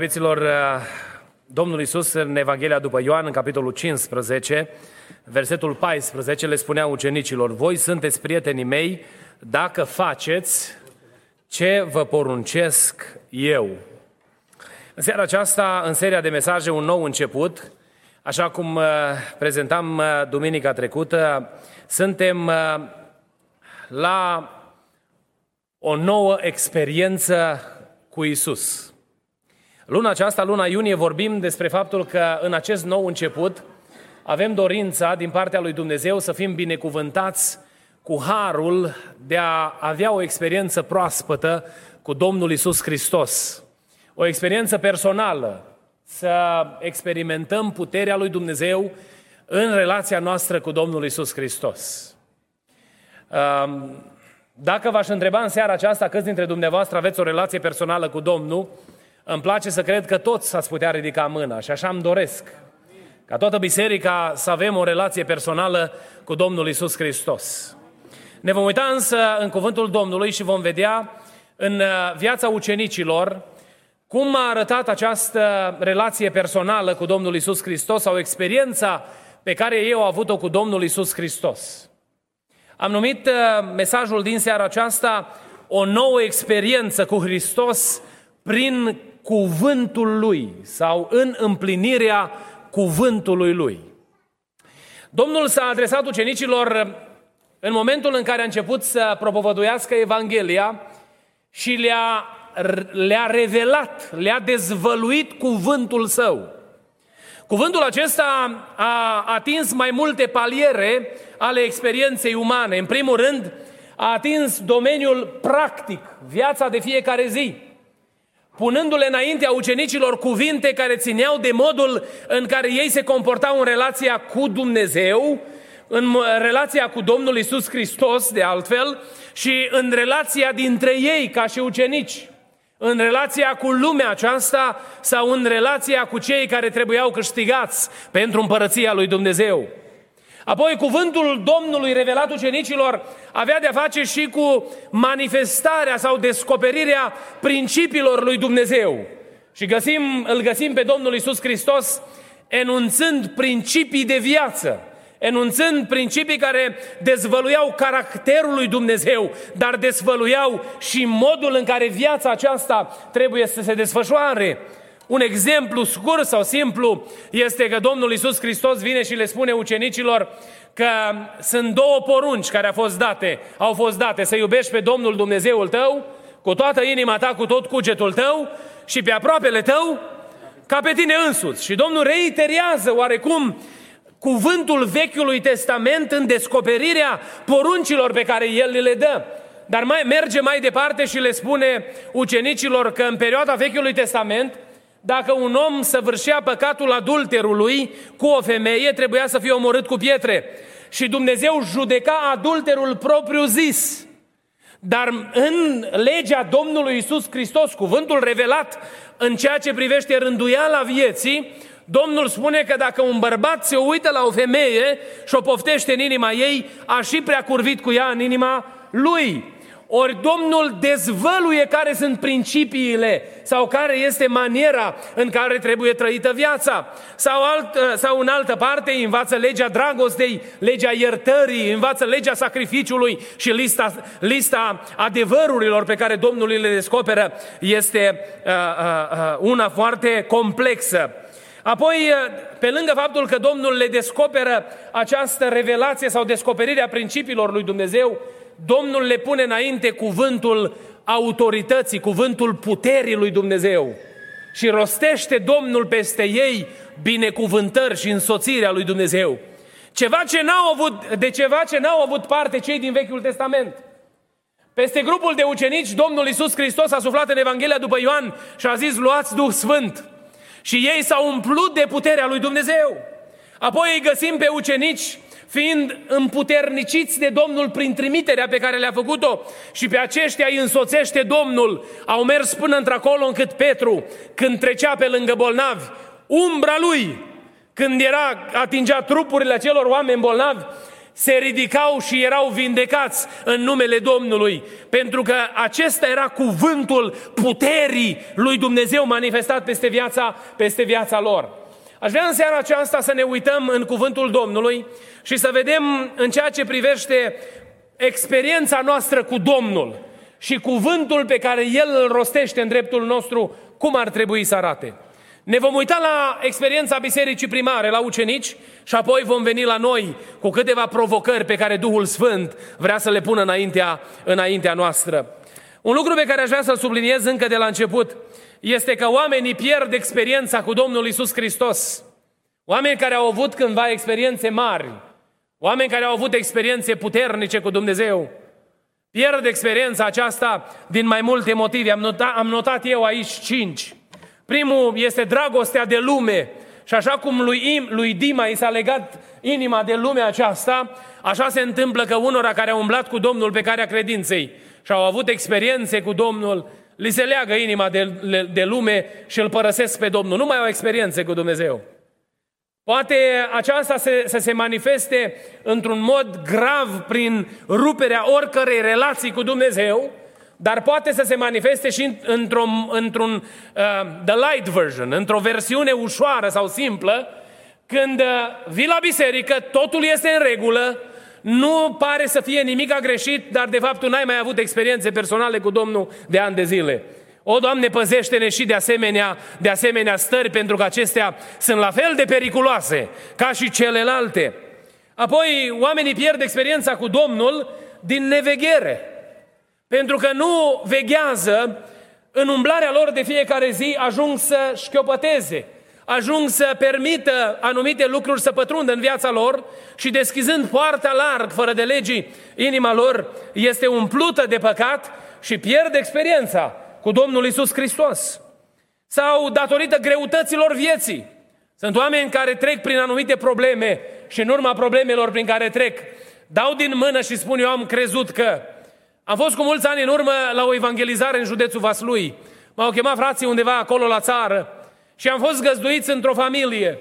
Preobiților, uh, Domnul Iisus în Evanghelia după Ioan, în capitolul 15, versetul 14, le spunea ucenicilor, voi sunteți prietenii mei dacă faceți ce vă poruncesc eu. În seara aceasta, în seria de mesaje Un nou început, așa cum uh, prezentam uh, duminica trecută, suntem la o nouă experiență cu Isus. Luna aceasta, luna iunie, vorbim despre faptul că în acest nou început avem dorința din partea lui Dumnezeu să fim binecuvântați cu harul de a avea o experiență proaspătă cu Domnul Isus Hristos. O experiență personală, să experimentăm puterea lui Dumnezeu în relația noastră cu Domnul Isus Hristos. Dacă v-aș întreba în seara aceasta câți dintre dumneavoastră aveți o relație personală cu Domnul, îmi place să cred că toți ați putea ridica mâna și așa îmi doresc. Ca toată biserica să avem o relație personală cu Domnul Isus Hristos. Ne vom uita însă în cuvântul Domnului și vom vedea în uh, viața ucenicilor cum a arătat această relație personală cu Domnul Isus Hristos sau experiența pe care ei au avut-o cu Domnul Isus Hristos. Am numit uh, mesajul din seara aceasta o nouă experiență cu Hristos prin cuvântul lui sau în împlinirea cuvântului lui. Domnul s-a adresat ucenicilor în momentul în care a început să propovăduiască Evanghelia și le-a, le-a revelat, le-a dezvăluit cuvântul său. Cuvântul acesta a atins mai multe paliere ale experienței umane. În primul rând, a atins domeniul practic, viața de fiecare zi punându-le înaintea ucenicilor cuvinte care țineau de modul în care ei se comportau în relația cu Dumnezeu, în relația cu Domnul Isus Hristos, de altfel, și în relația dintre ei ca și ucenici, în relația cu lumea aceasta sau în relația cu cei care trebuiau câștigați pentru împărăția lui Dumnezeu. Apoi cuvântul Domnului revelat ucenicilor avea de-a face și cu manifestarea sau descoperirea principiilor lui Dumnezeu. Și găsim, îl găsim pe Domnul Isus Hristos enunțând principii de viață, enunțând principii care dezvăluiau caracterul lui Dumnezeu, dar dezvăluiau și modul în care viața aceasta trebuie să se desfășoare. Un exemplu scurt sau simplu este că Domnul Isus Hristos vine și le spune ucenicilor că sunt două porunci care au fost date, au fost date, să iubești pe Domnul Dumnezeul tău cu toată inima ta, cu tot cugetul tău și pe aproapele tău ca pe tine însuți. Și Domnul reiterează oarecum cuvântul Vechiului Testament în descoperirea poruncilor pe care El le dă. Dar mai, merge mai departe și le spune ucenicilor că în perioada Vechiului Testament dacă un om săvârșea păcatul adulterului cu o femeie, trebuia să fie omorât cu pietre. Și Dumnezeu judeca adulterul propriu zis. Dar în legea Domnului Isus Hristos, cuvântul revelat în ceea ce privește rânduiala vieții, Domnul spune că dacă un bărbat se uită la o femeie și o poftește în inima ei, a și prea curvit cu ea în inima lui. Ori Domnul dezvăluie care sunt principiile sau care este maniera în care trebuie trăită viața. Sau, alt, sau în altă parte învață legea dragostei, legea iertării, învață legea sacrificiului și lista, lista adevărurilor pe care Domnul le descoperă este uh, uh, uh, una foarte complexă. Apoi, uh, pe lângă faptul că Domnul le descoperă această revelație sau descoperirea principiilor lui Dumnezeu, Domnul le pune înainte cuvântul autorității, cuvântul puterii lui Dumnezeu. Și rostește Domnul peste ei binecuvântări și însoțirea lui Dumnezeu. Ceva ce n-au avut, de ceva ce n-au avut parte cei din Vechiul Testament. Peste grupul de ucenici, Domnul Isus Hristos a suflat în Evanghelia după Ioan și a zis, luați Duh Sfânt. Și ei s-au umplut de puterea lui Dumnezeu. Apoi îi găsim pe ucenici fiind împuterniciți de Domnul prin trimiterea pe care le-a făcut-o. Și pe aceștia îi însoțește Domnul, au mers până într-acolo încât Petru, când trecea pe lângă bolnavi, umbra lui, când era, atingea trupurile acelor oameni bolnavi, se ridicau și erau vindecați în numele Domnului, pentru că acesta era cuvântul puterii lui Dumnezeu manifestat peste viața, peste viața lor. Aș vrea în seara aceasta să ne uităm în cuvântul Domnului și să vedem în ceea ce privește experiența noastră cu Domnul și cuvântul pe care El îl rostește în dreptul nostru, cum ar trebui să arate. Ne vom uita la experiența bisericii primare, la ucenici și apoi vom veni la noi cu câteva provocări pe care Duhul Sfânt vrea să le pună înaintea, înaintea noastră. Un lucru pe care aș vrea să-l subliniez încă de la început este că oamenii pierd experiența cu Domnul Isus Hristos. Oameni care au avut cândva experiențe mari, oameni care au avut experiențe puternice cu Dumnezeu, pierd experiența aceasta din mai multe motive. Am notat, am notat eu aici cinci. Primul este dragostea de lume. Și așa cum lui, Im, lui Dima i s-a legat inima de lumea aceasta, așa se întâmplă că unora care au umblat cu Domnul pe care a credinței și au avut experiențe cu Domnul, li se leagă inima de, de lume și îl părăsesc pe Domnul. Nu mai au experiențe cu Dumnezeu. Poate aceasta să, să se manifeste într-un mod grav prin ruperea oricărei relații cu Dumnezeu, dar poate să se manifeste și într-un, într-un uh, the light version, într-o versiune ușoară sau simplă, când uh, vii la biserică, totul este în regulă, nu pare să fie nimic greșit, dar de fapt tu n-ai mai avut experiențe personale cu Domnul de ani de zile. O, Doamne, păzește-ne și de asemenea, de asemenea stări, pentru că acestea sunt la fel de periculoase ca și celelalte. Apoi, oamenii pierd experiența cu Domnul din neveghere. Pentru că nu veghează, în umblarea lor de fiecare zi ajung să șchiopăteze, ajung să permită anumite lucruri să pătrundă în viața lor și deschizând poarta larg, fără de legii, inima lor este umplută de păcat și pierde experiența cu Domnul Isus Hristos. Sau datorită greutăților vieții. Sunt oameni care trec prin anumite probleme și în urma problemelor prin care trec, dau din mână și spun eu am crezut că am fost cu mulți ani în urmă la o evangelizare în județul Vaslui. M-au chemat frații undeva acolo la țară și am fost găzduiți într-o familie.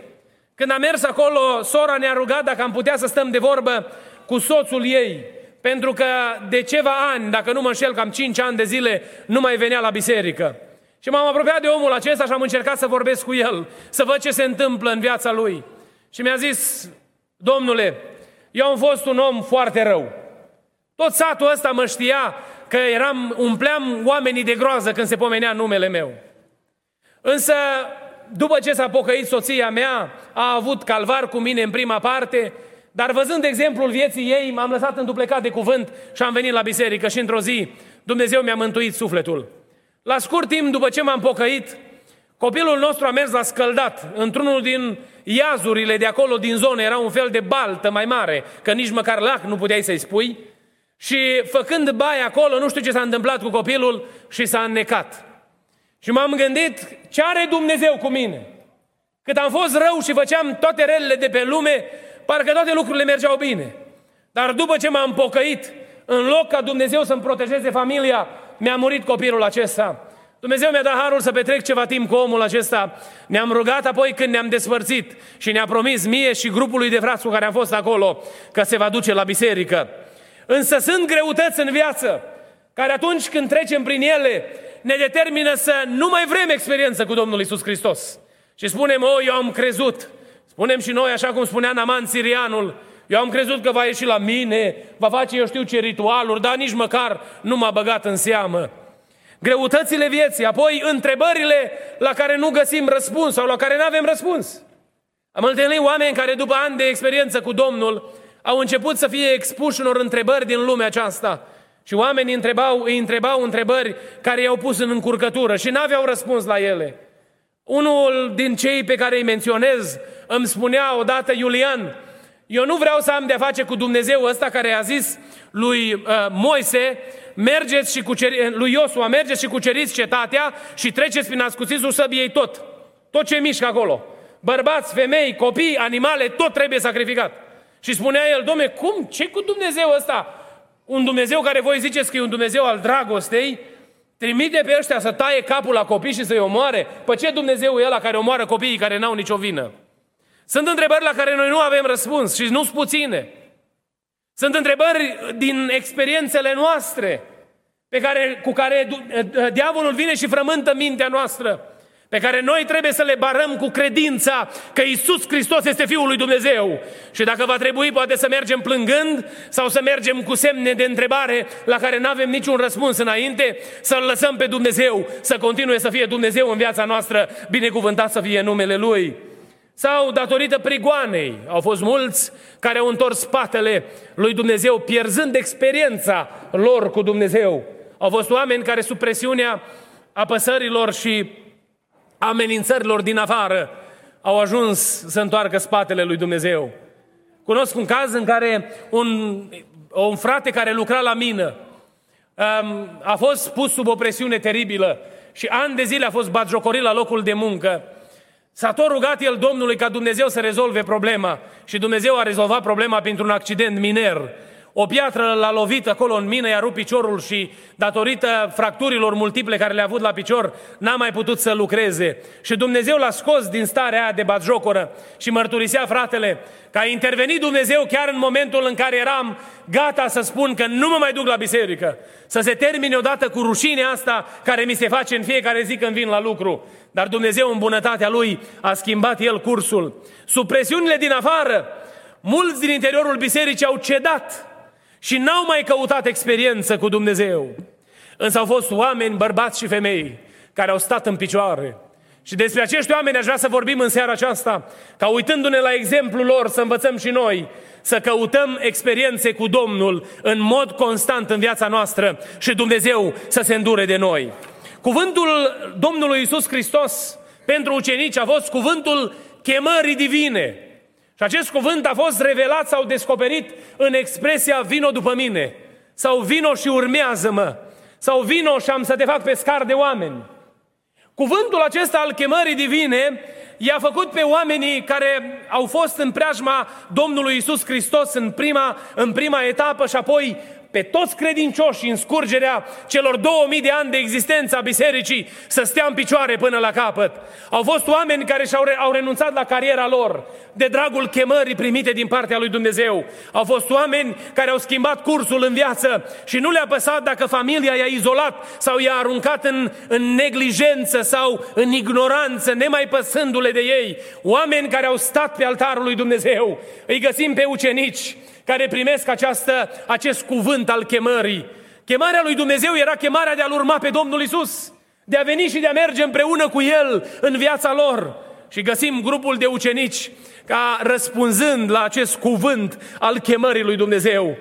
Când am mers acolo, sora ne-a rugat dacă am putea să stăm de vorbă cu soțul ei. Pentru că de ceva ani, dacă nu mă înșel, cam 5 ani de zile, nu mai venea la biserică. Și m-am apropiat de omul acesta și am încercat să vorbesc cu el, să văd ce se întâmplă în viața lui. Și mi-a zis, domnule, eu am fost un om foarte rău. Tot satul ăsta mă știa că eram, umpleam oamenii de groază când se pomenea numele meu. Însă, după ce s-a pocăit soția mea, a avut calvar cu mine în prima parte, dar văzând exemplul vieții ei, m-am lăsat înduplecat de cuvânt și am venit la biserică și într-o zi Dumnezeu mi-a mântuit sufletul. La scurt timp după ce m-am pocăit, copilul nostru a mers la scăldat într-unul din iazurile de acolo din zonă, era un fel de baltă mai mare, că nici măcar lac nu puteai să-i spui, și făcând baie acolo, nu știu ce s-a întâmplat cu copilul și s-a înnecat. Și m-am gândit, ce are Dumnezeu cu mine? Cât am fost rău și făceam toate relele de pe lume, parcă toate lucrurile mergeau bine. Dar după ce m-am pocăit, în loc ca Dumnezeu să-mi protejeze familia, mi-a murit copilul acesta. Dumnezeu mi-a dat harul să petrec ceva timp cu omul acesta. Ne-am rugat apoi când ne-am despărțit și ne-a promis mie și grupului de frați cu care am fost acolo că se va duce la biserică. Însă sunt greutăți în viață care atunci când trecem prin ele ne determină să nu mai vrem experiență cu Domnul Isus Hristos. Și spunem, o, eu am crezut. Spunem și noi, așa cum spunea Naman Sirianul, eu am crezut că va ieși la mine, va face eu știu ce ritualuri, dar nici măcar nu m-a băgat în seamă. Greutățile vieții, apoi întrebările la care nu găsim răspuns sau la care nu avem răspuns. Am întâlnit oameni care după ani de experiență cu Domnul au început să fie expuși unor întrebări din lumea aceasta. Și oamenii întrebau, îi întrebau întrebări care i-au pus în încurcătură și n-aveau răspuns la ele. Unul din cei pe care îi menționez îmi spunea odată Iulian, Eu nu vreau să am de-a face cu Dumnezeu ăsta care a zis lui uh, Moise, mergeți și cuceri, lui Iosua, mergeți și cuceriți cetatea și treceți prin ascuțisul săbiei tot. Tot ce mișcă acolo. Bărbați, femei, copii, animale, tot trebuie sacrificat. Și spunea el, domne, cum? ce cu Dumnezeu ăsta? Un Dumnezeu care voi ziceți că e un Dumnezeu al dragostei, trimite pe ăștia să taie capul la copii și să-i omoare? Păi ce Dumnezeu e ăla care omoară copiii care n-au nicio vină? Sunt întrebări la care noi nu avem răspuns și nu sunt puține. Sunt întrebări din experiențele noastre pe care, cu care diavolul vine și frământă mintea noastră pe care noi trebuie să le barăm cu credința că Isus Hristos este Fiul lui Dumnezeu. Și dacă va trebui, poate să mergem plângând sau să mergem cu semne de întrebare la care nu avem niciun răspuns înainte, să-L lăsăm pe Dumnezeu, să continue să fie Dumnezeu în viața noastră, binecuvântat să fie numele Lui. Sau datorită prigoanei, au fost mulți care au întors spatele lui Dumnezeu, pierzând experiența lor cu Dumnezeu. Au fost oameni care sub presiunea apăsărilor și amenințărilor din afară au ajuns să întoarcă spatele lui Dumnezeu. Cunosc un caz în care un, un frate care lucra la mină um, a fost pus sub o presiune teribilă și ani de zile a fost batjocorit la locul de muncă. S-a tot rugat el Domnului ca Dumnezeu să rezolve problema și Dumnezeu a rezolvat problema printr-un accident miner o piatră l-a lovit acolo în mină, i-a rupt piciorul și datorită fracturilor multiple care le-a avut la picior, n-a mai putut să lucreze. Și Dumnezeu l-a scos din starea aia de batjocoră și mărturisea fratele că a intervenit Dumnezeu chiar în momentul în care eram gata să spun că nu mă mai duc la biserică. Să se termine odată cu rușinea asta care mi se face în fiecare zi când vin la lucru. Dar Dumnezeu în bunătatea Lui a schimbat El cursul. Sub presiunile din afară, mulți din interiorul bisericii au cedat și n-au mai căutat experiență cu Dumnezeu. Însă au fost oameni, bărbați și femei, care au stat în picioare. Și despre acești oameni aș vrea să vorbim în seara aceasta, ca uitându-ne la exemplul lor să învățăm și noi să căutăm experiențe cu Domnul în mod constant în viața noastră și Dumnezeu să se îndure de noi. Cuvântul Domnului Isus Hristos pentru ucenici a fost cuvântul chemării divine. Și acest cuvânt a fost revelat sau descoperit în expresia vino după mine. Sau vino și urmează-mă. Sau vino și am să te fac pescar de oameni. Cuvântul acesta al chemării divine i-a făcut pe oamenii care au fost în preajma Domnului Isus Hristos în prima, în prima etapă și apoi pe toți credincioși în scurgerea celor 2000 de ani de existență a bisericii să stea în picioare până la capăt. Au fost oameni care și-au re- au renunțat la cariera lor de dragul chemării primite din partea lui Dumnezeu. Au fost oameni care au schimbat cursul în viață și nu le-a păsat dacă familia i-a izolat sau i-a aruncat în, în neglijență sau în ignoranță, nemai păsându-le de ei. Oameni care au stat pe altarul lui Dumnezeu. Îi găsim pe ucenici care primesc această, acest cuvânt al chemării. Chemarea lui Dumnezeu era chemarea de a-L urma pe Domnul Isus, de a veni și de a merge împreună cu El în viața lor. Și găsim grupul de ucenici ca răspunzând la acest cuvânt al chemării lui Dumnezeu.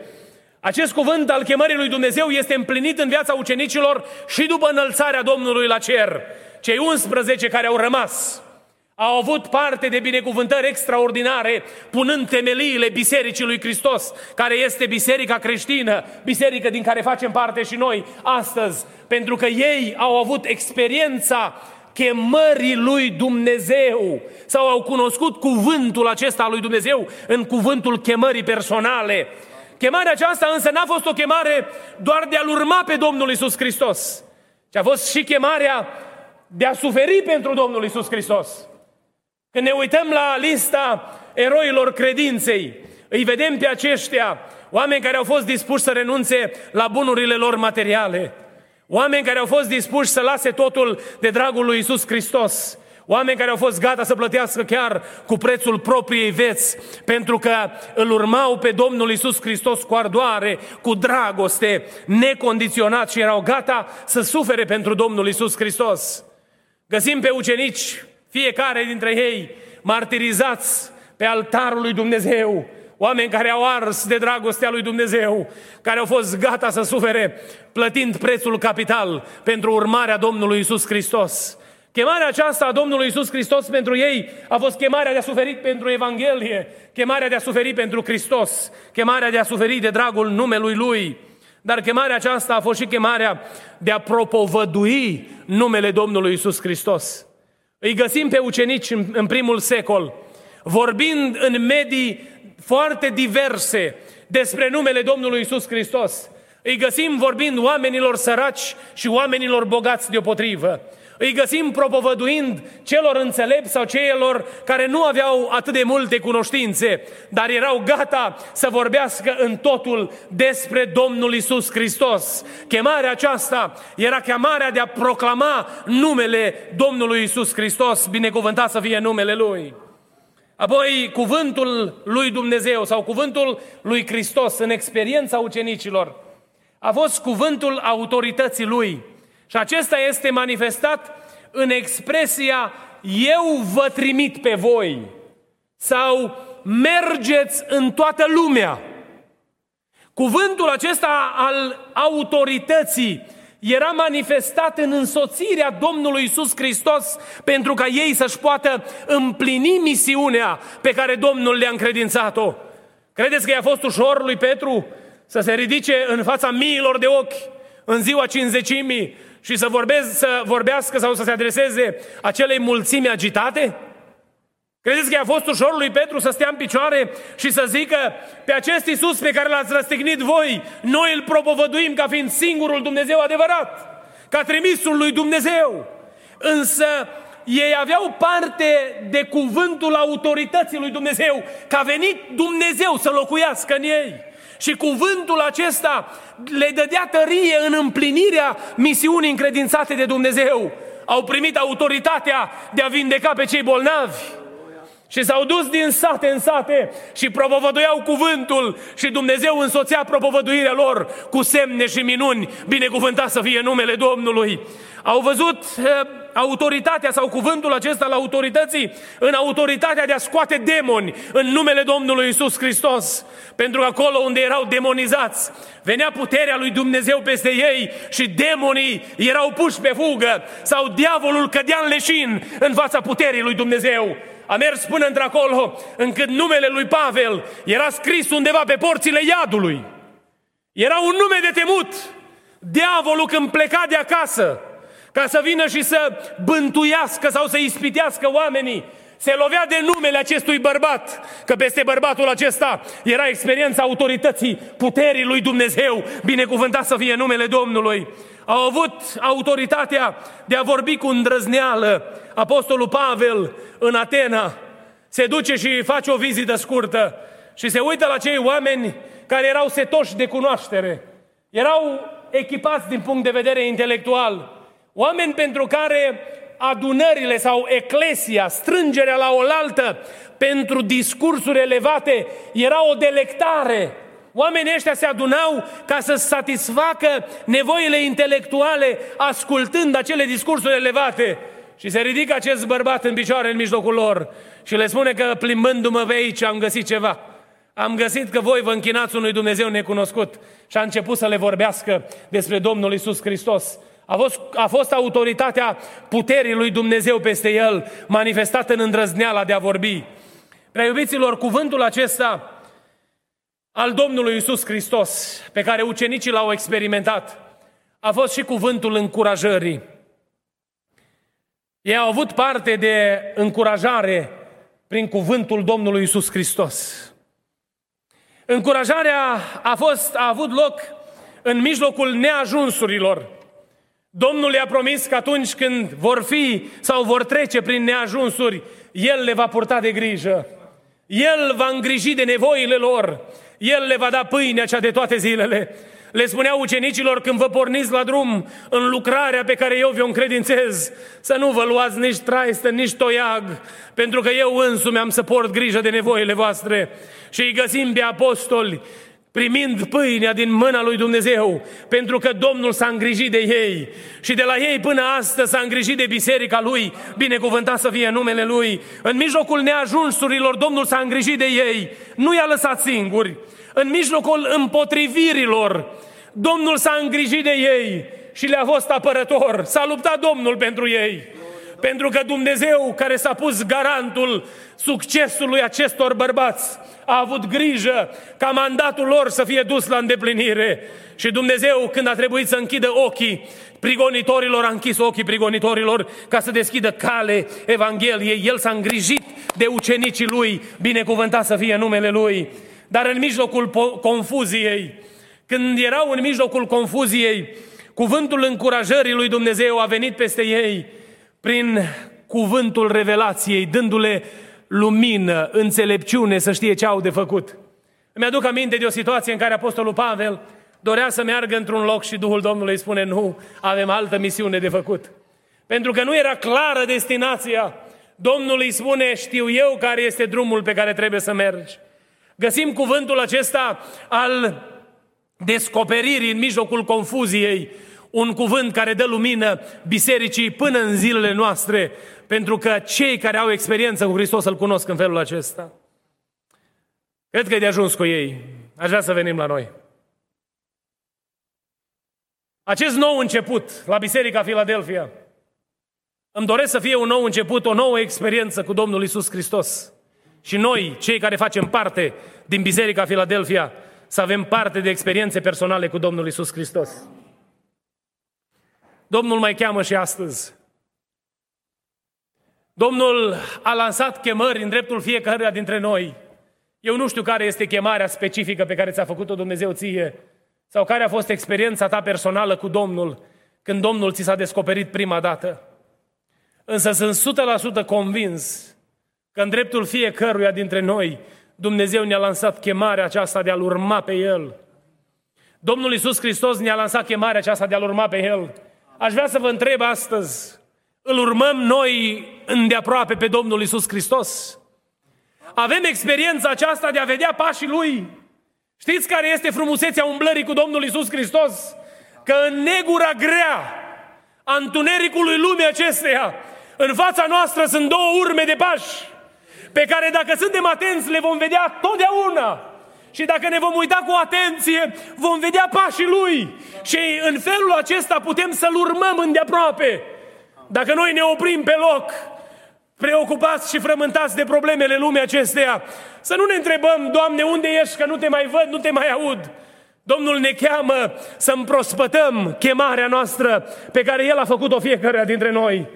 Acest cuvânt al chemării lui Dumnezeu este împlinit în viața ucenicilor și după înălțarea Domnului la cer. Cei 11 care au rămas au avut parte de binecuvântări extraordinare, punând temeliile Bisericii lui Hristos, care este biserica creștină, biserică din care facem parte și noi astăzi, pentru că ei au avut experiența chemării lui Dumnezeu sau au cunoscut cuvântul acesta al lui Dumnezeu în cuvântul chemării personale. Chemarea aceasta însă n-a fost o chemare doar de a-L urma pe Domnul Isus Hristos, ci a fost și chemarea de a suferi pentru Domnul Isus Hristos. Când ne uităm la lista eroilor credinței, îi vedem pe aceștia, oameni care au fost dispuși să renunțe la bunurile lor materiale, oameni care au fost dispuși să lase totul de dragul lui Isus Hristos, oameni care au fost gata să plătească chiar cu prețul propriei veți, pentru că îl urmau pe Domnul Isus Hristos cu ardoare, cu dragoste, necondiționat și erau gata să sufere pentru Domnul Isus Hristos. Găsim pe ucenici fiecare dintre ei martirizați pe altarul lui Dumnezeu, oameni care au ars de dragostea lui Dumnezeu, care au fost gata să sufere plătind prețul capital pentru urmarea Domnului Isus Hristos. Chemarea aceasta a Domnului Isus Hristos pentru ei a fost chemarea de a suferi pentru Evanghelie, chemarea de a suferi pentru Hristos, chemarea de a suferi de dragul numelui Lui. Dar chemarea aceasta a fost și chemarea de a propovădui numele Domnului Isus Hristos. Îi găsim pe ucenici în, în primul secol, vorbind în medii foarte diverse despre numele Domnului Isus Hristos. Îi găsim vorbind oamenilor săraci și oamenilor bogați deopotrivă. Îi găsim propovăduind celor înțelepți sau celor care nu aveau atât de multe cunoștințe, dar erau gata să vorbească în totul despre Domnul Isus Hristos. Chemarea aceasta era chemarea de a proclama numele Domnului Isus Hristos, binecuvântat să fie numele Lui. Apoi, cuvântul lui Dumnezeu sau cuvântul lui Hristos în experiența ucenicilor a fost cuvântul autorității lui. Și acesta este manifestat în expresia eu vă trimit pe voi sau mergeți în toată lumea. Cuvântul acesta al autorității era manifestat în însoțirea Domnului Isus Hristos pentru ca ei să-și poată împlini misiunea pe care Domnul le-a încredințat-o. Credeți că i-a fost ușor lui Petru să se ridice în fața miilor de ochi în ziua cinzecimii și să, vorbesc, să vorbească sau să se adreseze acelei mulțimi agitate? Credeți că a fost ușor lui Petru să stea în picioare și să zică pe acest Iisus pe care l-ați răstignit voi, noi îl propovăduim ca fiind singurul Dumnezeu adevărat, ca trimisul lui Dumnezeu. Însă ei aveau parte de cuvântul autorității lui Dumnezeu, că a venit Dumnezeu să locuiască în ei. Și cuvântul acesta le dădea tărie în împlinirea misiunii încredințate de Dumnezeu. Au primit autoritatea de a vindeca pe cei bolnavi. Și s-au dus din sate în sate și propovăduiau cuvântul și Dumnezeu însoțea propovăduirea lor cu semne și minuni, binecuvântat să fie numele Domnului. Au văzut uh, autoritatea sau cuvântul acesta al autorității în autoritatea de a scoate demoni în numele Domnului Isus Hristos. Pentru că acolo unde erau demonizați, venea puterea lui Dumnezeu peste ei și demonii erau puși pe fugă sau diavolul cădea în leșin în fața puterii lui Dumnezeu a mers până într-acolo încât numele lui Pavel era scris undeva pe porțile iadului. Era un nume de temut. Diavolul când pleca de acasă ca să vină și să bântuiască sau să ispitească oamenii, se lovea de numele acestui bărbat, că peste bărbatul acesta era experiența autorității puterii lui Dumnezeu, binecuvântat să fie numele Domnului. Au avut autoritatea de a vorbi cu îndrăzneală. Apostolul Pavel în Atena se duce și face o vizită scurtă și se uită la cei oameni care erau setoși de cunoaștere. Erau echipați din punct de vedere intelectual. Oameni pentru care adunările sau eclesia, strângerea la oaltă pentru discursuri elevate era o delectare. Oamenii ăștia se adunau ca să satisfacă nevoile intelectuale ascultând acele discursuri elevate. Și se ridică acest bărbat în picioare în mijlocul lor și le spune că plimbându-mă pe aici am găsit ceva. Am găsit că voi vă închinați unui Dumnezeu necunoscut și a început să le vorbească despre Domnul Isus Hristos. A fost, a fost autoritatea puterii lui Dumnezeu peste el, manifestată în îndrăzneala de a vorbi. Prea iubiților, cuvântul acesta al Domnului Isus Hristos, pe care ucenicii l-au experimentat, a fost și cuvântul încurajării. Ei au avut parte de încurajare prin cuvântul Domnului Isus Hristos. Încurajarea a, fost, a avut loc în mijlocul neajunsurilor, Domnul le-a promis că atunci când vor fi sau vor trece prin neajunsuri, El le va purta de grijă. El va îngriji de nevoile lor. El le va da pâinea cea de toate zilele. Le spunea ucenicilor când vă porniți la drum în lucrarea pe care eu vi-o încredințez, să nu vă luați nici traistă, nici toiag, pentru că eu însumi am să port grijă de nevoile voastre. Și îi găsim pe apostoli primind pâinea din mâna lui Dumnezeu, pentru că Domnul s-a îngrijit de ei și de la ei până astăzi s-a îngrijit de biserica lui, binecuvântat să fie numele lui. În mijlocul neajunsurilor Domnul s-a îngrijit de ei, nu i-a lăsat singuri. În mijlocul împotrivirilor Domnul s-a îngrijit de ei și le-a fost apărător. S-a luptat Domnul pentru ei. Pentru că Dumnezeu care s-a pus garantul succesului acestor bărbați a avut grijă ca mandatul lor să fie dus la îndeplinire. Și Dumnezeu, când a trebuit să închidă ochii prigonitorilor, a închis ochii prigonitorilor ca să deschidă cale Evangheliei. El s-a îngrijit de ucenicii lui, binecuvântat să fie numele lui. Dar în mijlocul confuziei, când erau în mijlocul confuziei, cuvântul încurajării lui Dumnezeu a venit peste ei prin cuvântul revelației, dându-le lumină, înțelepciune să știe ce au de făcut. Îmi aduc aminte de o situație în care Apostolul Pavel dorea să meargă într-un loc și Duhul Domnului îi spune nu, avem altă misiune de făcut. Pentru că nu era clară destinația, Domnul îi spune, știu eu care este drumul pe care trebuie să mergi. Găsim cuvântul acesta al descoperirii în mijlocul confuziei, un cuvânt care dă lumină bisericii până în zilele noastre, pentru că cei care au experiență cu Hristos îl cunosc în felul acesta. Cred că e de ajuns cu ei. Aș vrea să venim la noi. Acest nou început la Biserica Filadelfia îmi doresc să fie un nou început, o nouă experiență cu Domnul Isus Hristos. Și noi, cei care facem parte din Biserica Filadelfia, să avem parte de experiențe personale cu Domnul Isus Hristos. Domnul mai cheamă și astăzi. Domnul a lansat chemări în dreptul fiecăruia dintre noi. Eu nu știu care este chemarea specifică pe care ți-a făcut-o Dumnezeu ție, sau care a fost experiența ta personală cu Domnul când Domnul ți s-a descoperit prima dată. Însă sunt 100% convins că în dreptul fiecăruia dintre noi Dumnezeu ne-a lansat chemarea aceasta de a-L urma pe El. Domnul Iisus Hristos ne-a lansat chemarea aceasta de a-L urma pe El. Aș vrea să vă întreb astăzi, îl urmăm noi îndeaproape pe Domnul Iisus Hristos? Avem experiența aceasta de a vedea pașii Lui? Știți care este frumusețea umblării cu Domnul Iisus Hristos? Că în negura grea a întunericului lumii acesteia, în fața noastră sunt două urme de pași pe care dacă suntem atenți le vom vedea totdeauna. Și dacă ne vom uita cu atenție, vom vedea pașii lui. Și în felul acesta putem să-l urmăm îndeaproape. Dacă noi ne oprim pe loc, preocupați și frământați de problemele lumii acesteia, să nu ne întrebăm, Doamne, unde ești, că nu te mai văd, nu te mai aud. Domnul ne cheamă să împrospătăm chemarea noastră pe care El a făcut-o fiecare dintre noi.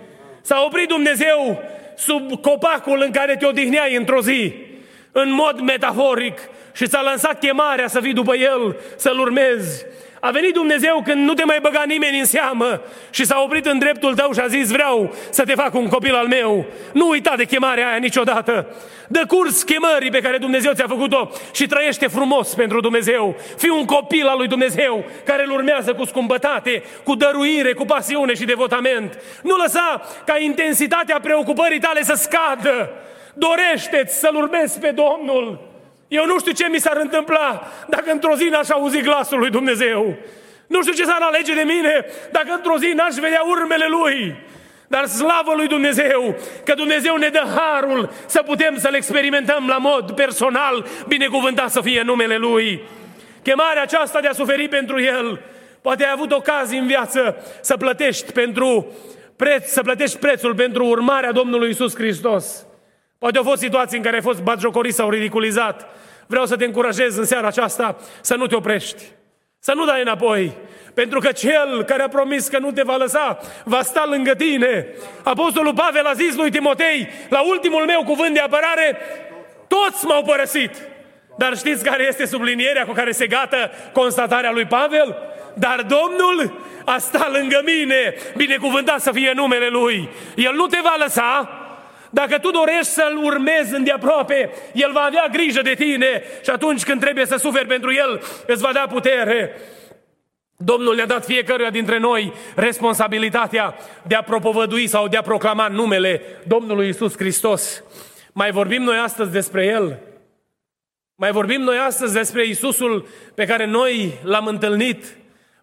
S-a oprit Dumnezeu sub copacul în care te odihneai într-o zi, în mod metaforic, și ți-a lansat chemarea să vii după El, să-L urmezi. A venit Dumnezeu când nu te mai băga nimeni în seamă și s-a oprit în dreptul tău și a zis vreau să te fac un copil al meu. Nu uita de chemarea aia niciodată. Dă curs chemării pe care Dumnezeu ți-a făcut-o și trăiește frumos pentru Dumnezeu. Fii un copil al lui Dumnezeu care îl urmează cu scumpătate, cu dăruire, cu pasiune și devotament. Nu lăsa ca intensitatea preocupării tale să scadă. Dorește-ți să-L urmezi pe Domnul. Eu nu știu ce mi s-ar întâmpla dacă într-o zi n-aș auzi glasul lui Dumnezeu. Nu știu ce s-ar alege de mine dacă într-o zi n-aș vedea urmele Lui. Dar slavă lui Dumnezeu că Dumnezeu ne dă harul să putem să-L experimentăm la mod personal, binecuvântat să fie numele Lui. Chemarea aceasta de a suferi pentru El, poate ai avut ocazii în viață să plătești pentru preț, să plătești prețul pentru urmarea Domnului Isus Hristos. Poate au fost situații în care ai fost batjocorit sau ridiculizat. Vreau să te încurajez în seara aceasta să nu te oprești, să nu dai înapoi, pentru că cel care a promis că nu te va lăsa, va sta lângă tine. Apostolul Pavel a zis lui Timotei, la ultimul meu cuvânt de apărare, toți m-au părăsit. Dar știți care este sublinierea cu care se gată constatarea lui Pavel? Dar Domnul a stat lângă mine, binecuvântat să fie numele Lui. El nu te va lăsa, dacă tu dorești să-L urmezi îndeaproape, El va avea grijă de tine și atunci când trebuie să suferi pentru El, îți va da putere. Domnul ne-a dat fiecăruia dintre noi responsabilitatea de a propovădui sau de a proclama numele Domnului Isus Hristos. Mai vorbim noi astăzi despre El. Mai vorbim noi astăzi despre Isusul pe care noi l-am întâlnit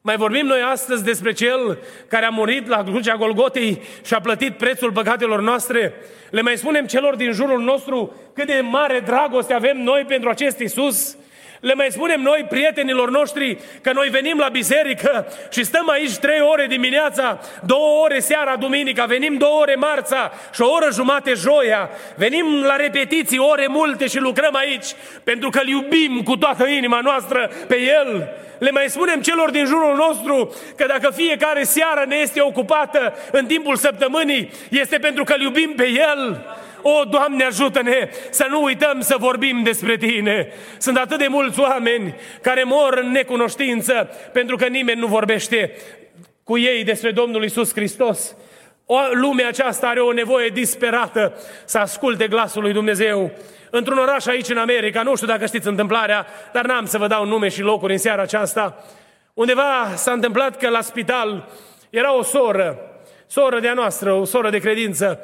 mai vorbim noi astăzi despre Cel care a murit la crucea Golgotei și a plătit prețul păcatelor noastre. Le mai spunem celor din jurul nostru cât de mare dragoste avem noi pentru acest Isus. Le mai spunem noi, prietenilor noștri, că noi venim la biserică și stăm aici trei ore dimineața, două ore seara, duminica, venim două ore marța și o oră jumate joia, venim la repetiții ore multe și lucrăm aici pentru că îl iubim cu toată inima noastră pe El. Le mai spunem celor din jurul nostru că dacă fiecare seară ne este ocupată în timpul săptămânii, este pentru că îl iubim pe El. O, Doamne, ajută-ne să nu uităm să vorbim despre Tine. Sunt atât de mulți oameni care mor în necunoștință pentru că nimeni nu vorbește cu ei despre Domnul Isus Hristos. O, lumea aceasta are o nevoie disperată să asculte glasul lui Dumnezeu. Într-un oraș aici în America, nu știu dacă știți întâmplarea, dar n-am să vă dau nume și locuri în seara aceasta, undeva s-a întâmplat că la spital era o soră, soră de-a noastră, o soră de credință,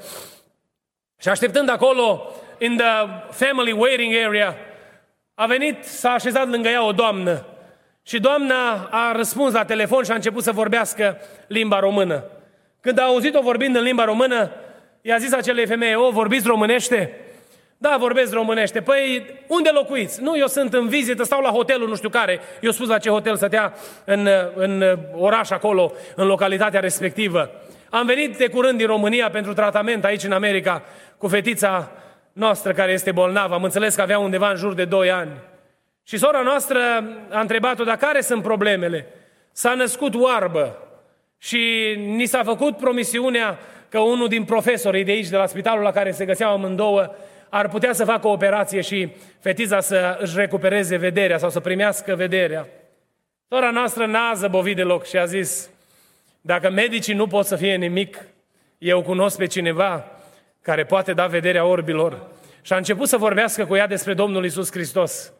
și așteptând acolo, in the family waiting area, a venit, s-a așezat lângă ea o doamnă. Și doamna a răspuns la telefon și a început să vorbească limba română. Când a auzit-o vorbind în limba română, i-a zis acelei femeie, o, vorbiți românește? Da, vorbesc românește. Păi, unde locuiți? Nu, eu sunt în vizită, stau la hotelul nu știu care. Eu spus la ce hotel stătea în, în oraș acolo, în localitatea respectivă. Am venit de curând din România pentru tratament aici în America cu fetița noastră care este bolnavă. Am înțeles că avea undeva în jur de 2 ani. Și sora noastră a întrebat-o, dar care sunt problemele? S-a născut oarbă și ni s-a făcut promisiunea că unul din profesorii de aici, de la spitalul la care se găseau amândouă, ar putea să facă o operație și fetița să își recupereze vederea sau să primească vederea. Sora noastră n-a zăbovit deloc și a zis, dacă medicii nu pot să fie nimic, eu cunosc pe cineva care poate da vederea orbilor. Și a început să vorbească cu ea despre Domnul Isus Hristos.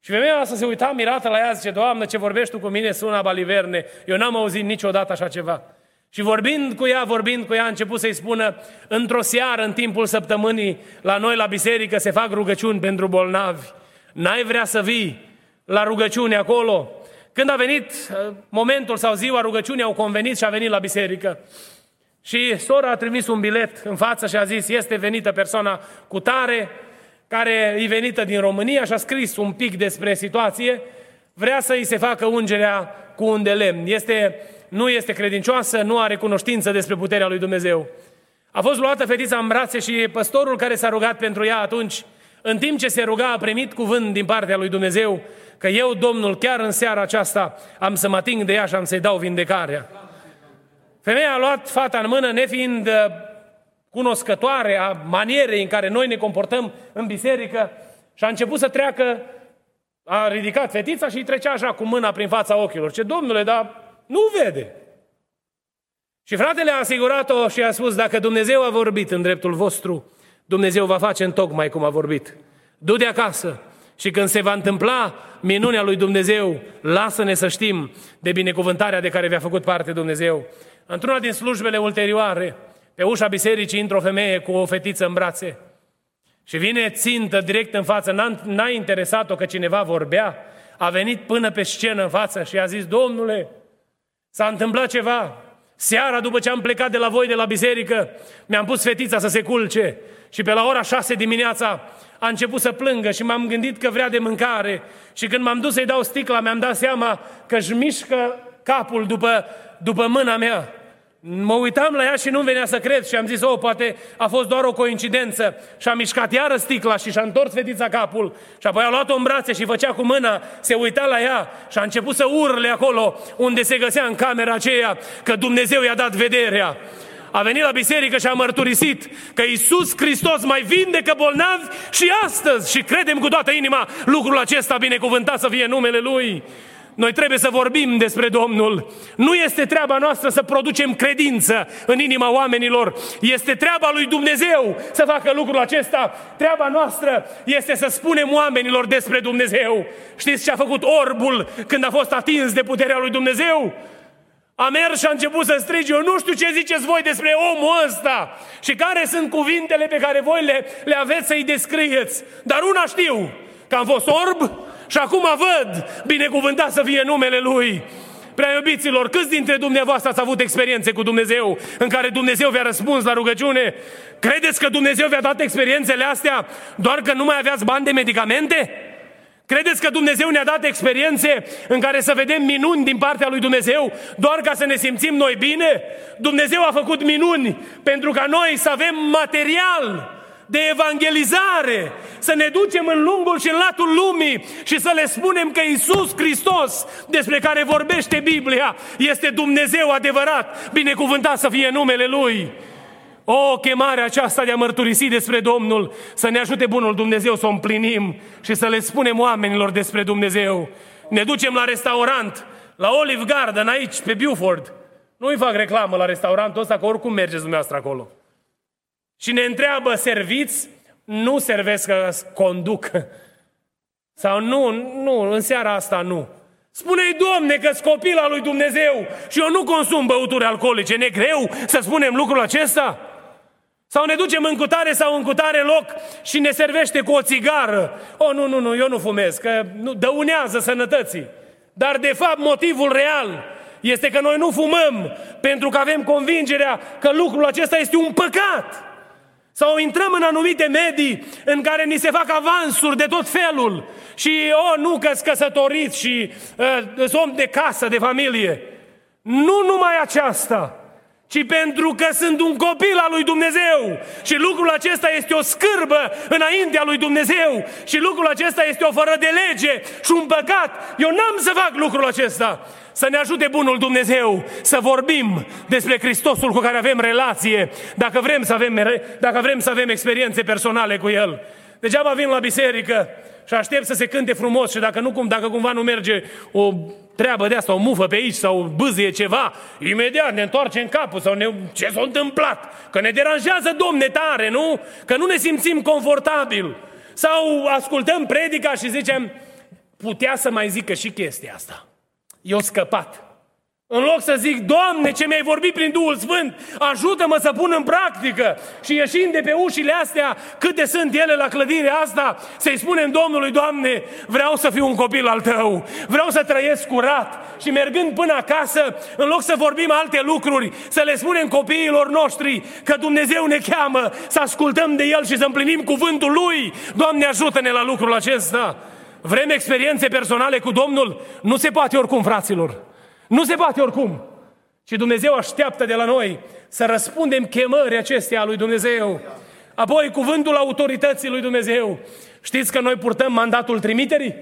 Și femeia asta se uita mirată la ea, zice, Doamnă, ce vorbești tu cu mine, sună baliverne, eu n-am auzit niciodată așa ceva. Și vorbind cu ea, vorbind cu ea, a început să-i spună, într-o seară, în timpul săptămânii, la noi la biserică se fac rugăciuni pentru bolnavi. N-ai vrea să vii la rugăciune acolo? Când a venit uh, momentul sau ziua rugăciunii, au convenit și a venit la biserică. Și sora a trimis un bilet în față și a zis, este venită persoana cu tare, care e venită din România și a scris un pic despre situație, vrea să îi se facă ungerea cu un de lemn. Este, nu este credincioasă, nu are cunoștință despre puterea lui Dumnezeu. A fost luată fetița în brațe și păstorul care s-a rugat pentru ea atunci, în timp ce se ruga, a primit cuvânt din partea lui Dumnezeu că eu, Domnul, chiar în seara aceasta am să mă ating de ea și am să-i dau vindecarea. Femeia a luat fata în mână, nefiind uh, cunoscătoare a manierei în care noi ne comportăm în biserică și a început să treacă, a ridicat fetița și îi trecea așa cu mâna prin fața ochilor. Ce, domnule, dar nu vede. Și fratele a asigurat-o și a spus, dacă Dumnezeu a vorbit în dreptul vostru, Dumnezeu va face în tocmai cum a vorbit. Du de acasă și când se va întâmpla minunea lui Dumnezeu, lasă-ne să știm de binecuvântarea de care vi-a făcut parte Dumnezeu. Într-una din slujbele ulterioare, pe ușa bisericii intră o femeie cu o fetiță în brațe. Și vine țintă direct în față, n-a, n-a interesat-o că cineva vorbea, a venit până pe scenă în față și a zis, Domnule, s-a întâmplat ceva, Seara, după ce am plecat de la voi, de la biserică, mi-am pus fetița să se culce și pe la ora șase dimineața a început să plângă și m-am gândit că vrea de mâncare și când m-am dus să-i dau sticla, mi-am dat seama că își mișcă capul după, după mâna mea. Mă uitam la ea și nu venea să cred și am zis, oh, poate a fost doar o coincidență. Și a mișcat iară sticla și și-a întors fetița capul și apoi a luat-o în brațe și făcea cu mâna, se uita la ea și a început să urle acolo unde se găsea în camera aceea că Dumnezeu i-a dat vederea. A venit la biserică și a mărturisit că Isus Hristos mai vindecă bolnavi și astăzi și credem cu toată inima lucrul acesta binecuvântat să fie numele Lui. Noi trebuie să vorbim despre Domnul. Nu este treaba noastră să producem credință în inima oamenilor. Este treaba lui Dumnezeu să facă lucrul acesta. Treaba noastră este să spunem oamenilor despre Dumnezeu. Știți ce a făcut orbul când a fost atins de puterea lui Dumnezeu? A mers și a început să strige, eu nu știu ce ziceți voi despre omul ăsta și care sunt cuvintele pe care voi le, le aveți să-i descrieți. Dar una știu, că am fost orb și acum văd, binecuvântat să fie numele Lui. Prea iubiților, câți dintre dumneavoastră ați avut experiențe cu Dumnezeu în care Dumnezeu vi-a răspuns la rugăciune? Credeți că Dumnezeu vi-a dat experiențele astea doar că nu mai aveați bani de medicamente? Credeți că Dumnezeu ne-a dat experiențe în care să vedem minuni din partea lui Dumnezeu doar ca să ne simțim noi bine? Dumnezeu a făcut minuni pentru ca noi să avem material de evangelizare, să ne ducem în lungul și în latul lumii și să le spunem că Isus Hristos, despre care vorbește Biblia, este Dumnezeu adevărat, binecuvântat să fie numele Lui. O, chemarea aceasta de a mărturisi despre Domnul, să ne ajute Bunul Dumnezeu să o împlinim și să le spunem oamenilor despre Dumnezeu. Ne ducem la restaurant, la Olive Garden, aici, pe Buford. Nu-i fac reclamă la restaurantul ăsta, că oricum mergeți dumneavoastră acolo. Și ne întreabă, serviți? Nu servesc că conduc. Sau nu, nu, în seara asta nu. Spune-i, Domne, că copil al lui Dumnezeu și eu nu consum băuturi alcoolice. Ne greu să spunem lucrul acesta? Sau ne ducem în cutare sau în cutare loc și ne servește cu o țigară. O, oh, nu, nu, nu, eu nu fumez, că nu, dăunează sănătății. Dar de fapt motivul real este că noi nu fumăm pentru că avem convingerea că lucrul acesta este un păcat. Sau intrăm în anumite medii în care ni se fac avansuri de tot felul și, o, nu că căsătoriți și uh, om de casă, de familie. Nu numai aceasta, ci pentru că sunt un copil al lui Dumnezeu și lucrul acesta este o scârbă înaintea lui Dumnezeu și lucrul acesta este o fără de lege și un păcat. Eu n-am să fac lucrul acesta. Să ne ajute Bunul Dumnezeu să vorbim despre Hristosul cu care avem relație, dacă vrem să avem, dacă vrem să avem experiențe personale cu El. Degeaba vin la biserică și aștept să se cânte frumos și dacă, nu, dacă cumva nu merge o treabă de asta, o mufă pe aici sau bâzie ceva, imediat ne întoarcem capul sau ne, ce s-a întâmplat? Că ne deranjează, domne, tare, nu? Că nu ne simțim confortabil. Sau ascultăm predica și zicem, putea să mai zică și chestia asta eu scăpat. În loc să zic, Doamne, ce mi-ai vorbit prin Duhul Sfânt, ajută-mă să pun în practică și ieșind de pe ușile astea, câte sunt ele la clădirea asta, să-i spunem Domnului, Doamne, vreau să fiu un copil al Tău, vreau să trăiesc curat și mergând până acasă, în loc să vorbim alte lucruri, să le spunem copiilor noștri că Dumnezeu ne cheamă să ascultăm de El și să împlinim cuvântul Lui. Doamne, ajută-ne la lucrul acesta. Vrem experiențe personale cu Domnul? Nu se poate oricum, fraților. Nu se poate oricum. Și Dumnezeu așteaptă de la noi să răspundem chemării acestea a lui Dumnezeu. Apoi, cuvântul autorității lui Dumnezeu. Știți că noi purtăm mandatul trimiterii?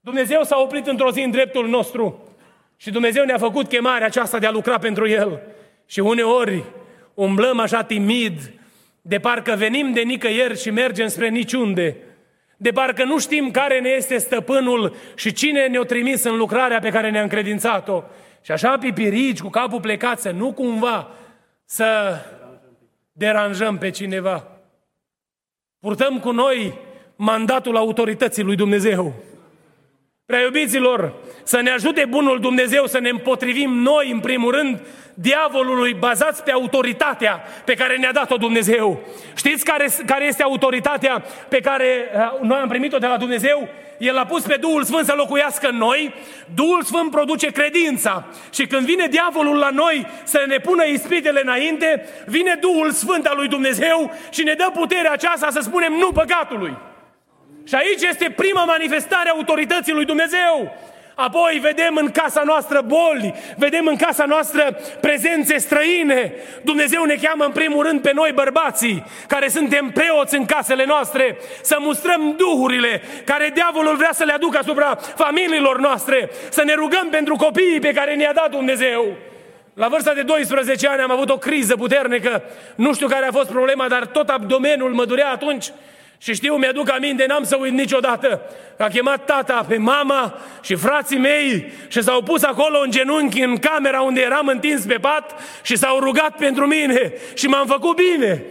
Dumnezeu s-a oprit într-o zi în dreptul nostru și Dumnezeu ne-a făcut chemarea aceasta de a lucra pentru El. Și uneori umblăm așa timid, de parcă venim de nicăieri și mergem spre niciunde de parcă nu știm care ne este stăpânul și cine ne-a trimis în lucrarea pe care ne-a încredințat-o. Și așa pipirici, cu capul plecat, să nu cumva să deranjăm pe cineva. Purtăm cu noi mandatul autorității lui Dumnezeu. Prea iubiților, să ne ajute Bunul Dumnezeu să ne împotrivim noi, în primul rând, diavolului bazați pe autoritatea pe care ne-a dat-o Dumnezeu. Știți care, care este autoritatea pe care uh, noi am primit-o de la Dumnezeu? El a pus pe Duhul Sfânt să locuiască în noi, Duhul Sfânt produce credința și când vine diavolul la noi să ne pună ispitele înainte, vine Duhul Sfânt al lui Dumnezeu și ne dă puterea aceasta să spunem nu păcatului. Și aici este prima manifestare a autorității lui Dumnezeu. Apoi vedem în casa noastră boli, vedem în casa noastră prezențe străine. Dumnezeu ne cheamă în primul rând pe noi bărbații, care suntem preoți în casele noastre, să mustrăm duhurile care diavolul vrea să le aducă asupra familiilor noastre, să ne rugăm pentru copiii pe care ne-a dat Dumnezeu. La vârsta de 12 ani am avut o criză puternică, nu știu care a fost problema, dar tot abdomenul mă durea atunci și știu, mi-aduc aminte, n-am să uit niciodată, că a chemat tata pe mama și frații mei și s-au pus acolo în genunchi în camera unde eram întins pe pat și s-au rugat pentru mine și m-am făcut bine.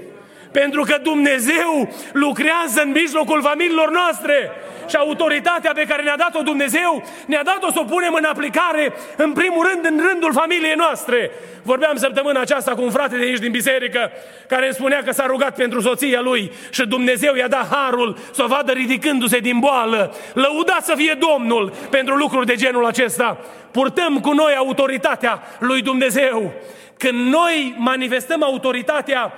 Pentru că Dumnezeu lucrează în mijlocul familiilor noastre și autoritatea pe care ne-a dat-o Dumnezeu, ne-a dat-o să o punem în aplicare, în primul rând, în rândul familiei noastre. Vorbeam săptămâna aceasta cu un frate de aici din biserică, care îmi spunea că s-a rugat pentru soția lui și Dumnezeu i-a dat harul să o vadă ridicându-se din boală. Lăudat să fie Domnul pentru lucruri de genul acesta. Purtăm cu noi autoritatea lui Dumnezeu. Când noi manifestăm autoritatea,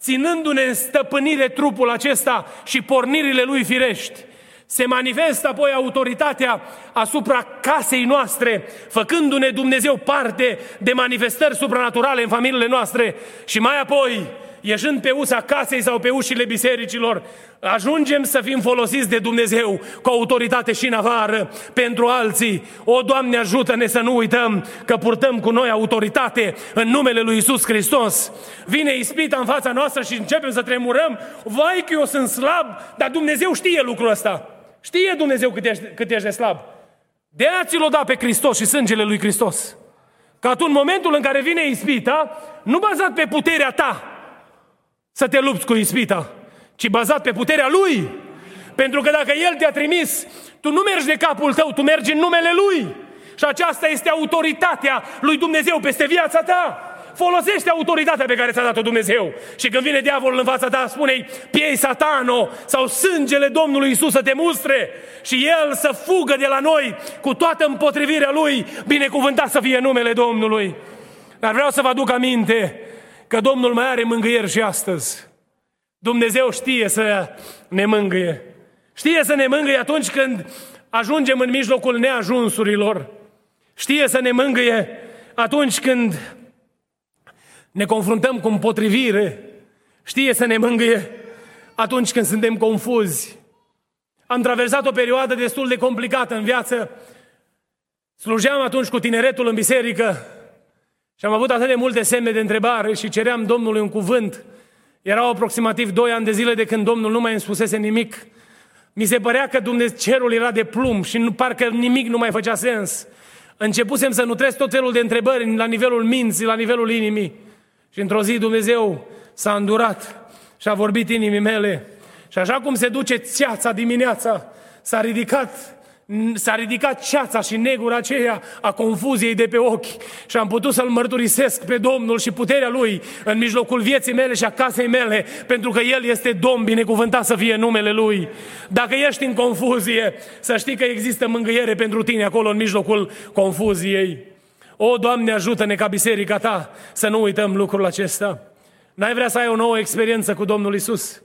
ținându-ne în stăpânire trupul acesta și pornirile lui firești, se manifestă apoi autoritatea asupra casei noastre, făcându-ne Dumnezeu parte de manifestări supranaturale în familiile noastre. Și mai apoi ieșind pe ușa casei sau pe ușile bisericilor, ajungem să fim folosiți de Dumnezeu cu autoritate și în afară pentru alții. O, Doamne, ajută-ne să nu uităm că purtăm cu noi autoritate în numele Lui Isus Hristos. Vine ispita în fața noastră și începem să tremurăm. Vai că eu sunt slab, dar Dumnezeu știe lucrul ăsta. Știe Dumnezeu cât ești, cât ești de slab. De aia ți-l da pe Hristos și sângele lui Hristos. Ca tu în momentul în care vine ispita, nu bazat pe puterea ta să te lupți cu ispita, ci bazat pe puterea Lui. Pentru că dacă El te-a trimis, tu nu mergi de capul tău, tu mergi în numele Lui. Și aceasta este autoritatea lui Dumnezeu peste viața ta. Folosește autoritatea pe care ți-a dat-o Dumnezeu. Și când vine diavolul în fața ta, spune-i, piei satano sau sângele Domnului Isus să te mustre și el să fugă de la noi cu toată împotrivirea lui, binecuvântat să fie numele Domnului. Dar vreau să vă aduc aminte că Domnul mai are mângâieri și astăzi. Dumnezeu știe să ne mângâie. Știe să ne mângâie atunci când ajungem în mijlocul neajunsurilor. Știe să ne mângâie atunci când ne confruntăm cu împotrivire, știe să ne mângâie atunci când suntem confuzi. Am traversat o perioadă destul de complicată în viață. Slujeam atunci cu tineretul în biserică și am avut atât de multe semne de întrebare și ceream Domnului un cuvânt. Erau aproximativ doi ani de zile de când Domnul nu mai îmi spusese nimic. Mi se părea că Dumnezeu cerul era de plumb și nu, parcă nimic nu mai făcea sens. Începusem să nutresc tot felul de întrebări la nivelul minții, la nivelul inimii. Și într-o zi Dumnezeu s-a îndurat și a vorbit inimii mele. Și așa cum se duce țeața dimineața, s-a ridicat s-a ridicat ceața și negura aceea a confuziei de pe ochi și am putut să-L mărturisesc pe Domnul și puterea Lui în mijlocul vieții mele și a casei mele, pentru că El este Domn, binecuvântat să fie numele Lui. Dacă ești în confuzie, să știi că există mângâiere pentru tine acolo în mijlocul confuziei. O, Doamne, ajută-ne ca biserica Ta să nu uităm lucrul acesta. N-ai vrea să ai o nouă experiență cu Domnul Isus?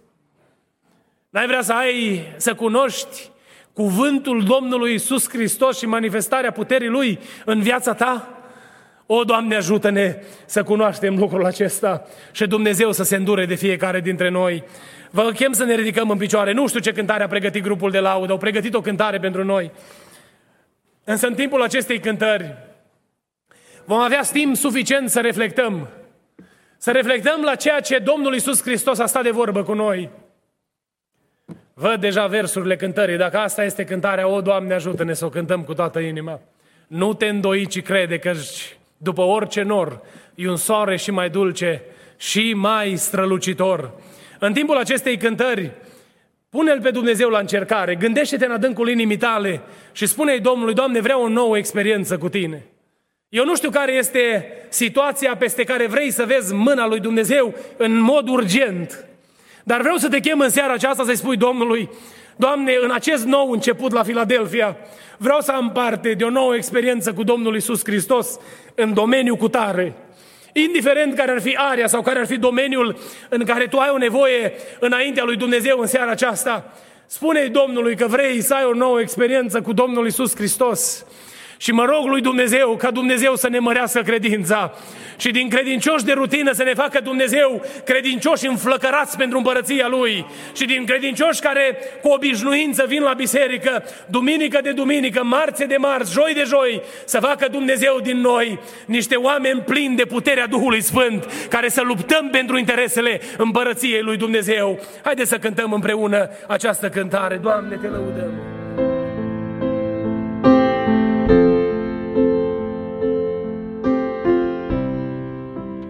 N-ai vrea să ai, să cunoști cuvântul Domnului Isus Hristos și manifestarea puterii Lui în viața ta? O, Doamne, ajută-ne să cunoaștem lucrul acesta și Dumnezeu să se îndure de fiecare dintre noi. Vă chem să ne ridicăm în picioare. Nu știu ce cântare a pregătit grupul de laudă, au pregătit o cântare pentru noi. Însă în timpul acestei cântări, vom avea timp suficient să reflectăm. Să reflectăm la ceea ce Domnul Iisus Hristos a stat de vorbă cu noi. Văd deja versurile cântării. Dacă asta este cântarea, o, Doamne, ajută-ne să o cântăm cu toată inima. Nu te îndoi, ci crede că după orice nor e un soare și mai dulce și mai strălucitor. În timpul acestei cântări, pune-L pe Dumnezeu la încercare, gândește-te în adâncul inimii tale și spune-i Domnului, Doamne, vreau o nouă experiență cu Tine. Eu nu știu care este situația peste care vrei să vezi mâna lui Dumnezeu în mod urgent. Dar vreau să te chem în seara aceasta să-i spui Domnului, Doamne, în acest nou început la Filadelfia, vreau să am parte de o nouă experiență cu Domnul Isus Hristos în domeniul cu tare. Indiferent care ar fi area sau care ar fi domeniul în care tu ai o nevoie înaintea lui Dumnezeu în seara aceasta, spune Domnului că vrei să ai o nouă experiență cu Domnul Isus Hristos. Și mă rog lui Dumnezeu ca Dumnezeu să ne mărească credința și din credincioși de rutină să ne facă Dumnezeu credincioși înflăcărați pentru împărăția Lui și din credincioși care cu obișnuință vin la biserică, duminică de duminică, marțe de marți, joi de joi, să facă Dumnezeu din noi niște oameni plini de puterea Duhului Sfânt, care să luptăm pentru interesele împărăției Lui Dumnezeu. Haideți să cântăm împreună această cântare. Doamne, te lăudăm!